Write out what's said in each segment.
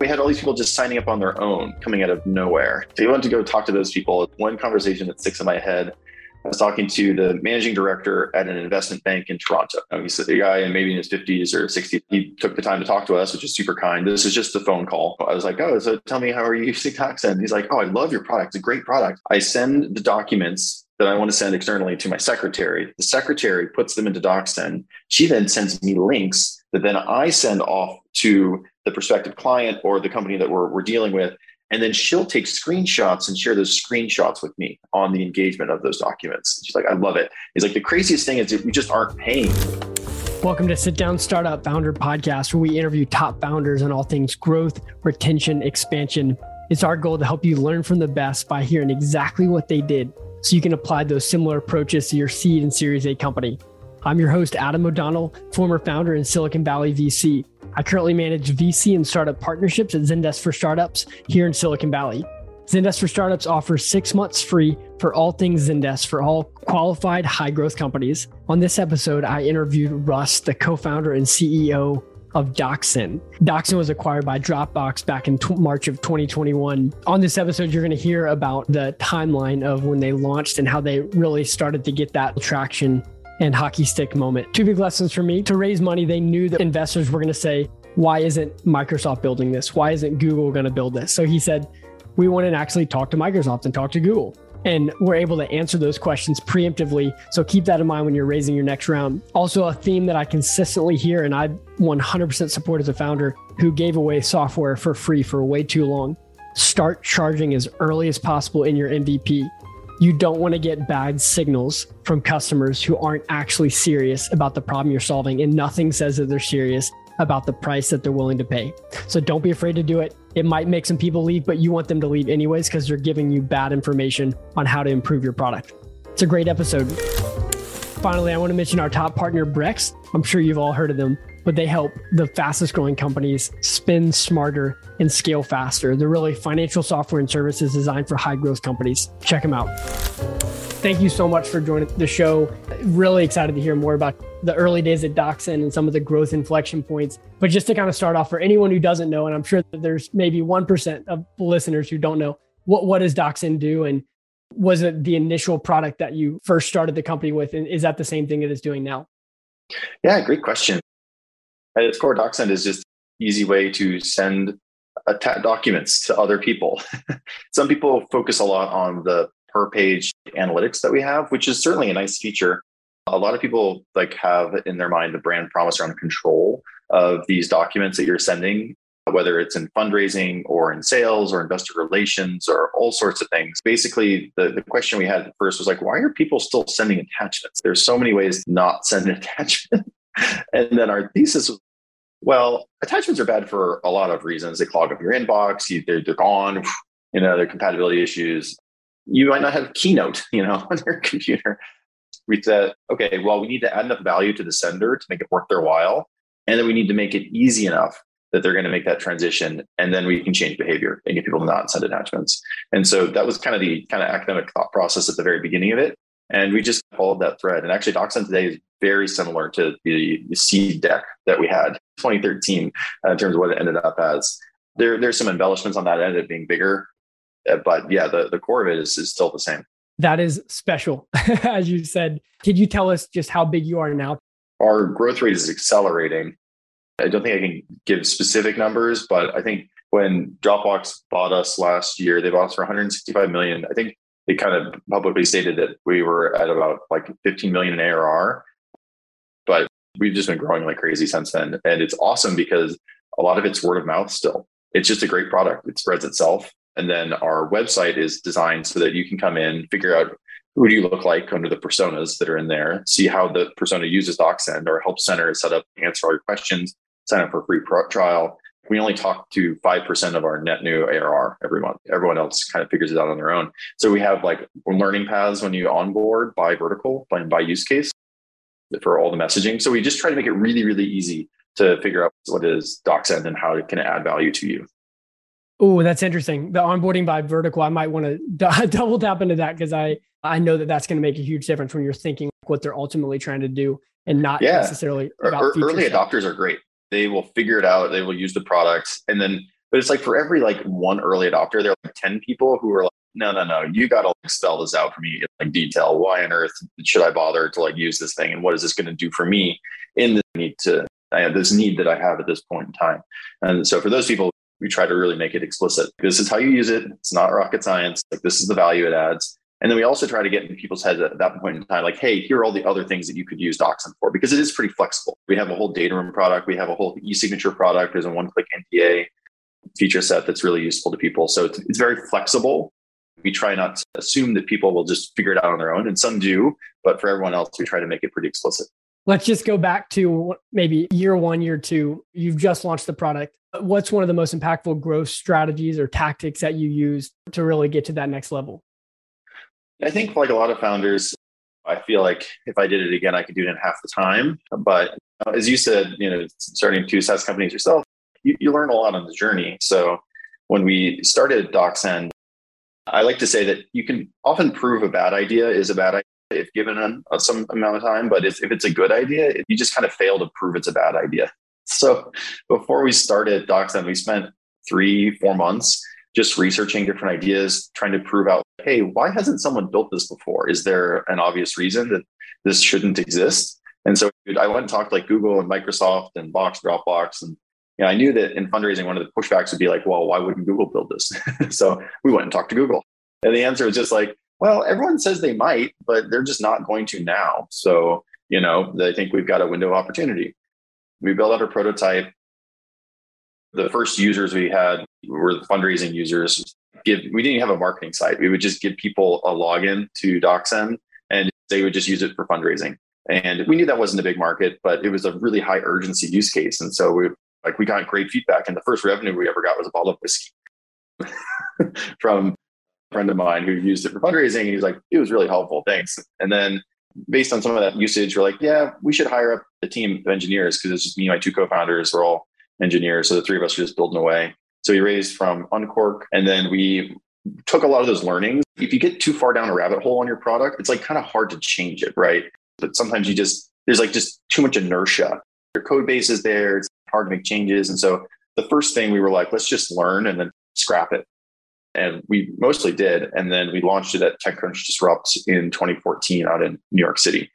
We had all these people just signing up on their own, coming out of nowhere. So you went to go talk to those people. One conversation that sticks in my head I was talking to the managing director at an investment bank in Toronto. He's a guy and maybe in his 50s or 60s. He took the time to talk to us, which is super kind. This is just a phone call. I was like, oh, so tell me, how are you using DocSend? He's like, oh, I love your product. It's a great product. I send the documents that I want to send externally to my secretary. The secretary puts them into DocSend. She then sends me links that then I send off to the prospective client or the company that we're, we're dealing with. And then she'll take screenshots and share those screenshots with me on the engagement of those documents. She's like, I love it. It's like, the craziest thing is we just aren't paying. Welcome to Sit Down Startup Founder Podcast, where we interview top founders on all things growth, retention, expansion. It's our goal to help you learn from the best by hearing exactly what they did so you can apply those similar approaches to your seed and Series A company. I'm your host, Adam O'Donnell, former founder in Silicon Valley VC. I currently manage VC and startup partnerships at Zendesk for Startups here in Silicon Valley. Zendesk for Startups offers six months free for all things Zendesk for all qualified high growth companies. On this episode, I interviewed Russ, the co founder and CEO of DocSend. DocSend was acquired by Dropbox back in t- March of 2021. On this episode, you're going to hear about the timeline of when they launched and how they really started to get that traction and hockey stick moment. Two big lessons for me. To raise money, they knew that investors were going to say, why isn't Microsoft building this? Why isn't Google going to build this? So he said, we want to actually talk to Microsoft and talk to Google. And we're able to answer those questions preemptively. So keep that in mind when you're raising your next round. Also, a theme that I consistently hear and I 100% support as a founder who gave away software for free for way too long. Start charging as early as possible in your MVP you don't want to get bad signals from customers who aren't actually serious about the problem you're solving. And nothing says that they're serious about the price that they're willing to pay. So don't be afraid to do it. It might make some people leave, but you want them to leave anyways because they're giving you bad information on how to improve your product. It's a great episode. Finally, I want to mention our top partner, Brex. I'm sure you've all heard of them but they help the fastest growing companies spin smarter and scale faster. They're really financial software and services designed for high growth companies. Check them out. Thank you so much for joining the show. Really excited to hear more about the early days at DocSend and some of the growth inflection points. But just to kind of start off, for anyone who doesn't know, and I'm sure that there's maybe 1% of listeners who don't know, what, what does DocSend do? And was it the initial product that you first started the company with? And is that the same thing it is doing now? Yeah, great question. At its core, DocSend is just easy way to send documents to other people. Some people focus a lot on the per page analytics that we have, which is certainly a nice feature. A lot of people like have in their mind the brand promise around control of these documents that you're sending, whether it's in fundraising or in sales or investor relations or all sorts of things. Basically, the, the question we had first was like, why are people still sending attachments? There's so many ways not send an attachment. and then our thesis was, well, attachments are bad for a lot of reasons. They clog up your inbox, you, they're, they're gone, you know, they're compatibility issues. You might not have Keynote, you know, on your computer. We said, okay, well, we need to add enough value to the sender to make it worth their while. And then we need to make it easy enough that they're going to make that transition. And then we can change behavior and get people to not send attachments. And so that was kind of the kind of academic thought process at the very beginning of it. And we just followed that thread. And actually, DocSend today is very similar to the, the seed deck that we had 2013 uh, in terms of what it ended up as. There, there's some embellishments on that end of being bigger, uh, but yeah, the, the core of it is, is still the same. That is special, as you said. Could you tell us just how big you are now? Our growth rate is accelerating. I don't think I can give specific numbers, but I think when Dropbox bought us last year, they bought us for 165 million. I think they kind of publicly stated that we were at about like 15 million in ARR but we've just been growing like crazy since then. And it's awesome because a lot of it's word of mouth still. It's just a great product. It spreads itself. And then our website is designed so that you can come in, figure out who do you look like under the personas that are in there, see how the persona uses DocSend. Our help center is set up answer all your questions, sign up for a free pro- trial. We only talk to 5% of our net new ARR every month. Everyone else kind of figures it out on their own. So we have like learning paths when you onboard by vertical, by, by use case for all the messaging. So we just try to make it really, really easy to figure out what is DocSend and how it can add value to you. Oh, that's interesting. The onboarding by vertical, I might want to d- double tap into that because I I know that that's going to make a huge difference when you're thinking what they're ultimately trying to do and not yeah. necessarily about early adopters are great. They will figure it out. They will use the products, and then But it's like for every like one early adopter, there are like 10 people who are like, no, no, no, you got to like spell this out for me in like detail. Why on earth should I bother to like use this thing? And what is this going to do for me in the need to, I have this need that I have at this point in time. And so for those people, we try to really make it explicit. This is how you use it. It's not rocket science. Like this is the value it adds. And then we also try to get in people's heads at that point in time, like, hey, here are all the other things that you could use DocSend for, because it is pretty flexible. We have a whole data room product. We have a whole e-signature product. There's a one-click NDA feature set that's really useful to people. So it's, it's very flexible. We try not to assume that people will just figure it out on their own, and some do, but for everyone else, we try to make it pretty explicit. Let's just go back to maybe year one, year two. You've just launched the product. What's one of the most impactful growth strategies or tactics that you use to really get to that next level? I think, like a lot of founders, I feel like if I did it again, I could do it in half the time. But uh, as you said, you know, starting two SaaS companies yourself, you, you learn a lot on the journey. So when we started DocSend, I like to say that you can often prove a bad idea is a bad idea if given a, uh, some amount of time. But if, if it's a good idea, you just kind of fail to prove it's a bad idea. So before we started DocSend, we spent three, four months just researching different ideas, trying to prove out, hey, why hasn't someone built this before? Is there an obvious reason that this shouldn't exist? And so I went and talked like Google and Microsoft and Box, Dropbox, and you know, I knew that in fundraising, one of the pushbacks would be like, well, why wouldn't Google build this? so we went and talked to Google. And the answer was just like, well, everyone says they might, but they're just not going to now. So, you know, I think we've got a window of opportunity. We built out a prototype. The first users we had were the fundraising users. Give we didn't have a marketing site. We would just give people a login to DocSend and they would just use it for fundraising. And we knew that wasn't a big market, but it was a really high urgency use case. And so we like we got great feedback, and the first revenue we ever got was a bottle of whiskey from a friend of mine who used it for fundraising. And he was like, "It was really helpful, thanks." And then based on some of that usage, we're like, "Yeah, we should hire up a team of engineers because it's just me and my two co-founders. We're all engineers, so the three of us are just building away." So we raised from Uncork, and then we took a lot of those learnings. If you get too far down a rabbit hole on your product, it's like kind of hard to change it, right? But sometimes you just there's like just too much inertia. Your code base is there. It's hard to make changes. And so the first thing we were like, let's just learn and then scrap it. And we mostly did. And then we launched it at TechCrunch Disrupt in 2014 out in New York City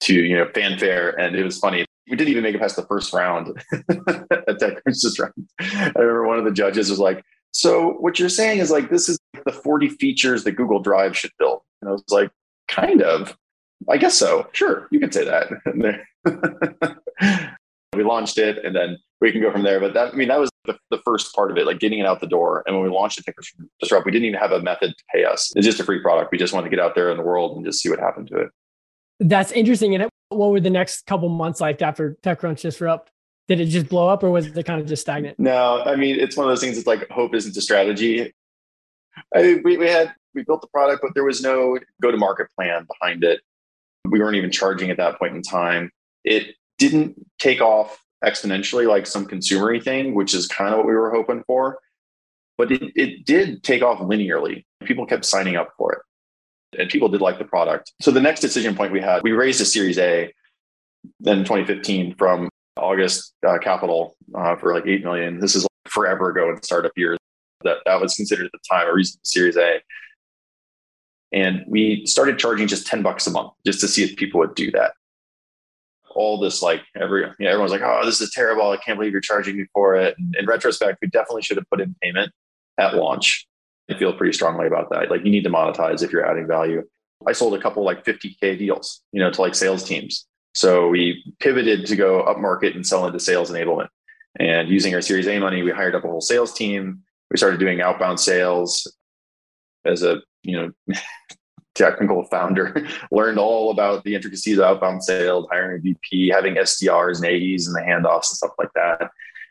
to, you know, fanfare. And it was funny. We didn't even make it past the first round at TechCrunch Disrupt. I remember one of the judges was like, so what you're saying is like, this is the 40 features that Google Drive should build. And I was like, kind of. I guess so. Sure, you can say that. we launched it and then we can go from there. But that, I mean, that was the, the first part of it, like getting it out the door. And when we launched it, Disrupt, we didn't even have a method to pay us. It's just a free product. We just wanted to get out there in the world and just see what happened to it. That's interesting. And what were the next couple months like after TechCrunch Disrupt? Did it just blow up or was it kind of just stagnant? No, I mean, it's one of those things It's like hope isn't a strategy. I mean, we, we had, we built the product, but there was no go to market plan behind it. We weren't even charging at that point in time. It didn't take off exponentially like some consumery thing, which is kind of what we were hoping for. But it, it did take off linearly. People kept signing up for it and people did like the product. So the next decision point we had, we raised a Series A then 2015 from August uh, Capital uh, for like 8 million. This is like forever ago in startup years. That, that was considered at the time a reasonable Series A. And we started charging just 10 bucks a month just to see if people would do that. All this, like, every, you know, everyone's like, oh, this is terrible. I can't believe you're charging me for it. And in retrospect, we definitely should have put in payment at launch. I feel pretty strongly about that. Like, you need to monetize if you're adding value. I sold a couple like 50K deals, you know, to like sales teams. So we pivoted to go up market and sell into sales enablement. And using our Series A money, we hired up a whole sales team. We started doing outbound sales as a you know technical founder learned all about the intricacies of outbound sales hiring a vp having sdrs and aes and the handoffs and stuff like that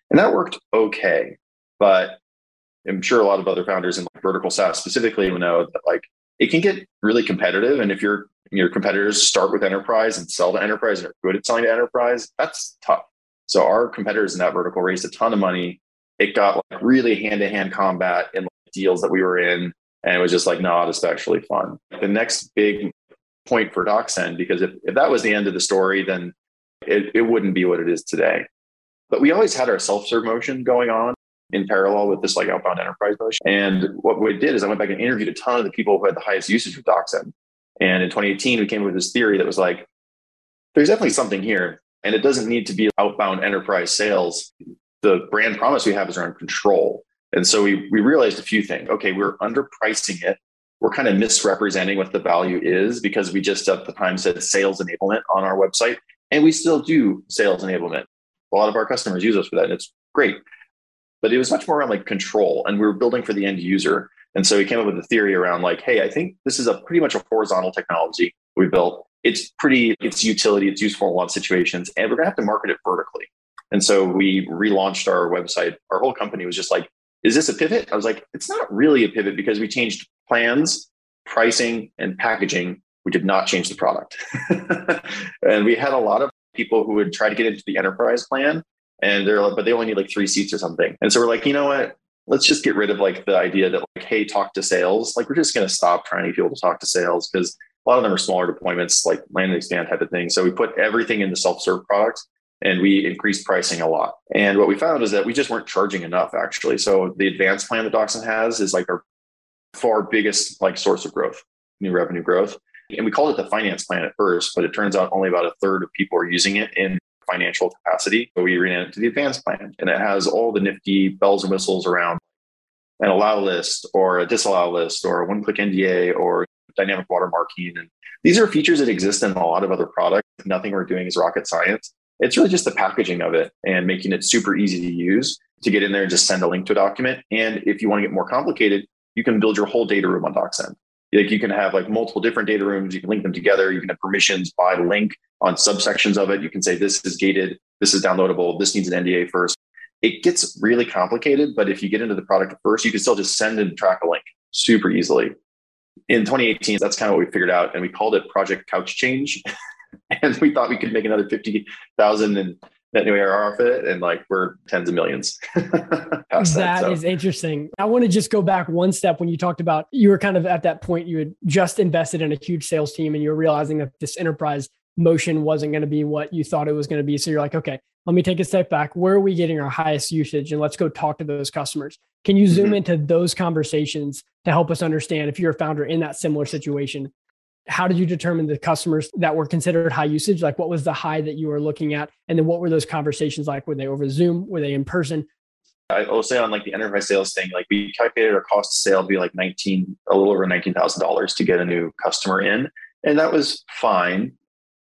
and that worked okay but i'm sure a lot of other founders in like vertical saas specifically will know that like it can get really competitive and if your your competitors start with enterprise and sell to enterprise and are good at selling to enterprise that's tough so our competitors in that vertical raised a ton of money it got like really hand-to-hand combat in like deals that we were in and it was just like not especially fun. The next big point for DocSend, because if, if that was the end of the story, then it, it wouldn't be what it is today. But we always had our self-serve motion going on. In parallel with this like outbound enterprise motion. And what we did is I went back and interviewed a ton of the people who had the highest usage of DocSend. And in 2018, we came up with this theory that was like, there's definitely something here. And it doesn't need to be outbound enterprise sales. The brand promise we have is around control. And so we, we realized a few things. Okay, we're underpricing it. We're kind of misrepresenting what the value is because we just at the time said sales enablement on our website. And we still do sales enablement. A lot of our customers use us for that. And it's great but it was much more around like control and we were building for the end user. And so we came up with a theory around like hey i think this is a pretty much a horizontal technology we built. It's pretty it's utility it's useful in a lot of situations and we're to have to market it vertically. And so we relaunched our website. Our whole company was just like is this a pivot? I was like it's not really a pivot because we changed plans pricing and packaging. We did not change the product. And we had a lot of people who would try to get into the enterprise plan and they're like, but they only need like three seats or something. And so we're like, you know what? Let's just get rid of like the idea that like, hey, talk to sales. Like we're just going to stop trying to get people to talk to sales because a lot of them are smaller deployments, like land and expand type of thing. So we put everything into self-serve products and we increased pricing a lot. And what we found is that we just weren't charging enough actually. So the advanced plan that DocSend has is like our far biggest like source of growth, new revenue growth. And we called it the finance plan at first, but it turns out only about a third of people are using it in financial capacity. So we renamed it to the advanced plan, and it has all the nifty bells and whistles around an allow list or a disallow list or a one click NDA or dynamic watermarking. And these are features that exist in a lot of other products. Nothing we're doing is rocket science. It's really just the packaging of it and making it super easy to use to get in there and just send a link to a document. And if you want to get more complicated, you can build your whole data room on DocSend. Like you can have like multiple different data rooms. You can link them together. You can have permissions by link on subsections of it. You can say this is gated, this is downloadable, this needs an NDA first. It gets really complicated, but if you get into the product first, you can still just send and track a link super easily. In 2018, that's kind of what we figured out, and we called it Project Couch Change. and we thought we could make another 50,000 in net new ARR off it, and like we're tens of millions. that, that so. is interesting. I want to just go back one step when you talked about you were kind of at that point you had just invested in a huge sales team and you were realizing that this enterprise motion wasn't going to be what you thought it was going to be. So you're like, okay, let me take a step back. Where are we getting our highest usage? And let's go talk to those customers. Can you zoom mm-hmm. into those conversations to help us understand if you're a founder in that similar situation? How did you determine the customers that were considered high usage? Like, what was the high that you were looking at? And then what were those conversations like? Were they over Zoom? Were they in person? I will say on like the enterprise sales thing, like we calculated our cost of sale to be like 19, a little over $19,000 to get a new customer in. And that was fine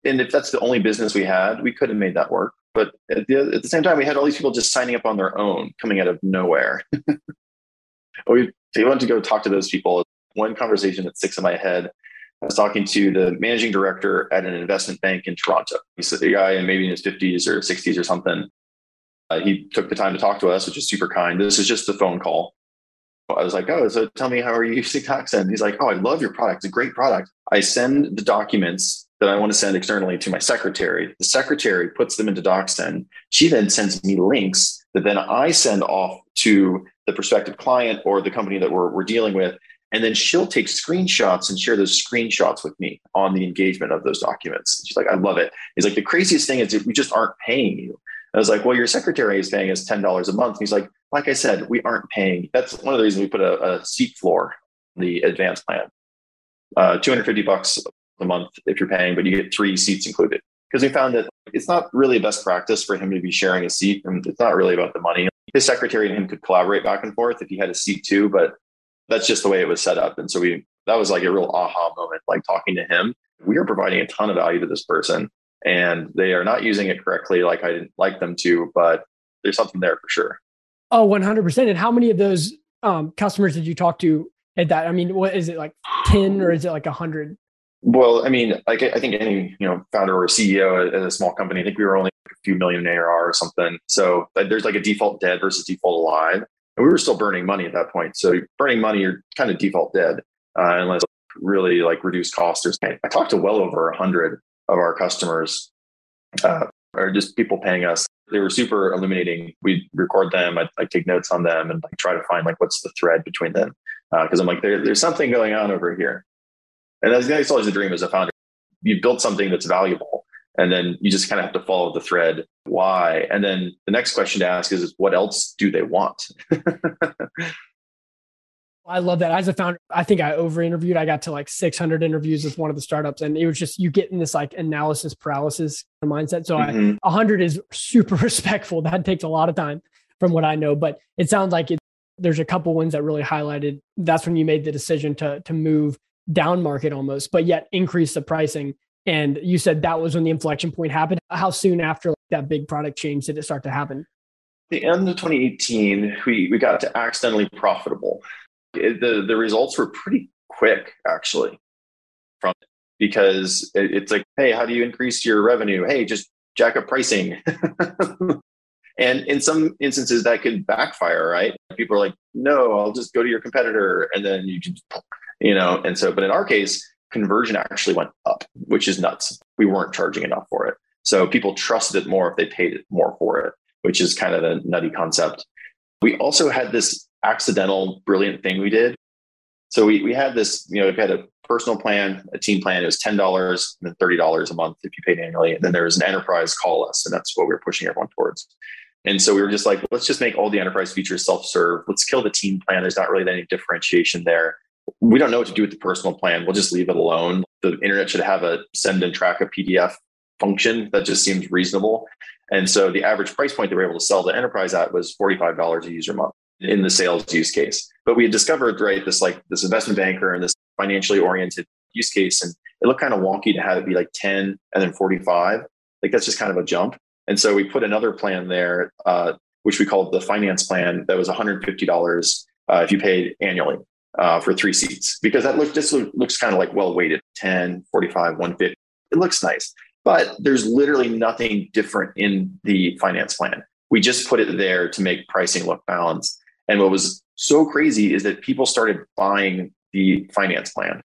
and if that's the only business we had, we could have made that work. But at the, at the same time, we had all these people just signing up on their own, coming out of nowhere. we, went to go talk to those people. One conversation that sticks in my head I was talking to the managing director at an investment bank in Toronto. He's a guy in maybe in his 50s or 60s or something. Uh, he took the time to talk to us, which is super kind. This is just a phone call. I was like, oh, so tell me, how are you using DocSend? He's like, oh, I love your product. It's a great product. I send the documents that I want to send externally to my secretary. The secretary puts them into DocSend. She then sends me links that then I send off to the prospective client or the company that we're, we're dealing with. And then she'll take screenshots and share those screenshots with me on the engagement of those documents. She's like, I love it. He's like, the craziest thing is we just aren't paying you. I was like, well, your secretary is paying us $10 a month. He's like, like I said, we aren't paying. That's one of the reasons we put a, a seat floor, the advanced plan. Uh, 250 bucks a month if you're paying, but you get three seats included. Because we found that it's not really a best practice for him to be sharing a seat, and it's not really about the money. His secretary and him could collaborate back and forth if he had a seat too, but that's just the way it was set up. And so we that was like a real aha moment, like talking to him. We are providing a ton of value to this person, and they are not using it correctly, like I didn't like them to, but there's something there for sure. Oh, 100%. And how many of those um, customers did you talk to at that? I mean, what is it like 10 or is it like 100? Well, I mean, like I think any you know founder or CEO at a small company, I think we were only a few million ARR or something. So there's like a default dead versus default alive, and we were still burning money at that point. So burning money, you're kind of default dead uh, unless really like reduce costs. I talked to well over a hundred of our customers, uh, or just people paying us. They were super illuminating. We record them. I, take notes on them and like try to find like what's the thread between them because uh, I'm like there, there's something going on over here. And that's, that's always the dream as a founder. You build something that's valuable And then you just kind of have to follow the thread why. And then the next question to ask is, is what else do they want? I love that. As a founder, I think I over interviewed. I got to like 600 interviews with one of the startups, and it was just you get in this like analysis paralysis mindset. So mm-hmm. I, 100 is super respectful. That takes a lot of time from what I know, but it sounds like it, there's a couple ones that really highlighted. That's when you made the decision to to move down market almost, but yet increase the pricing. And you said that was when the inflection point happened. How soon after that big product change did it start to happen? The end of 2018, we, we got to accidentally profitable it, the the results were pretty quick actually from it because it, it's like hey how do you increase your revenue hey just jack up pricing and in some instances that can backfire right people are like no i'll just go to your competitor and then you just you know and so but in our case conversion actually went up which is nuts we weren't charging enough for it so people trusted it more if they paid more for it which is kind of a nutty concept we also had this accidental brilliant thing we did. So we, we had this, you know, we had a personal plan, a team plan. It was $10 and then $30 a month if you paid annually. And then there was an enterprise call us, and that's what we were pushing everyone towards. And so we were just like, let's just make all the enterprise features self-serve. Let's kill the team plan. There's not really any differentiation there. We don't know what to do with the personal plan. We'll just leave it alone. The internet should have a send and track a PDF function that just seems reasonable. And so the average price point they were able to sell the enterprise at was $45 a user month in the sales use case. But we had discovered, right, this like this investment banker and this financially oriented use case. And it looked kind of wonky to have it be like 10 and then 45. Like that's just kind of a jump. And so we put another plan there, uh, which we called the finance plan that was $150 uh, if you paid annually uh, for three seats, because that look, this looks kind of like well weighted 10, 45, 150. It looks nice. But there's literally nothing different in the finance plan. We just put it there to make pricing look balanced. And what was so crazy is that people started buying the finance plan.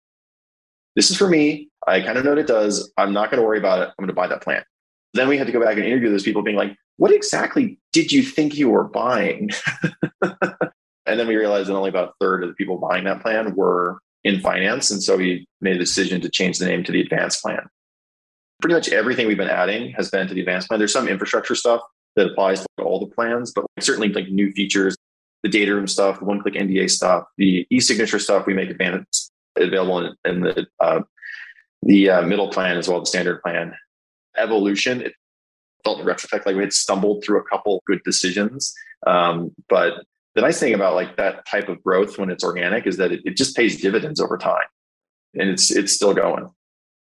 This is for me. I kind of know what it does. I'm not going to worry about it. I'm going to buy that plan. Then we had to go back and interview those people, being like, what exactly did you think you were buying? and then we realized that only about a third of the people buying that plan were in finance. And so we made a decision to change the name to the advanced plan. Pretty much everything we've been adding has been to the advanced plan. There's some infrastructure stuff that applies to all the plans, but certainly like new features the data room stuff, the one click NDA stuff, the e signature stuff we make advanced, available in, in the uh, the uh, middle plan as well, the standard plan. Evolution, it felt in retrospect like we had stumbled through a couple good decisions. Um, but the nice thing about like that type of growth when it's organic is that it, it just pays dividends over time and it's it's still going.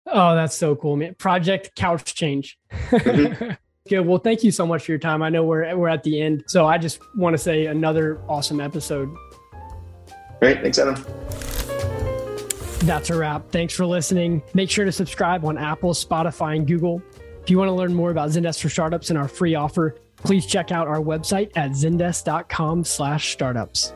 Oh, that's so cool, man. Project Couch Change. Mm-hmm. Good. Well, thank you so much for your time. I know we're we're at the end, so I just want to say another awesome episode. Great. Thanks, Adam. That's a wrap. Thanks for listening. Make sure to subscribe on Apple, Spotify, and Google. If you want to learn more about Zendesk for Startups and our free offer, please check out our website at zendesk.com slash startups.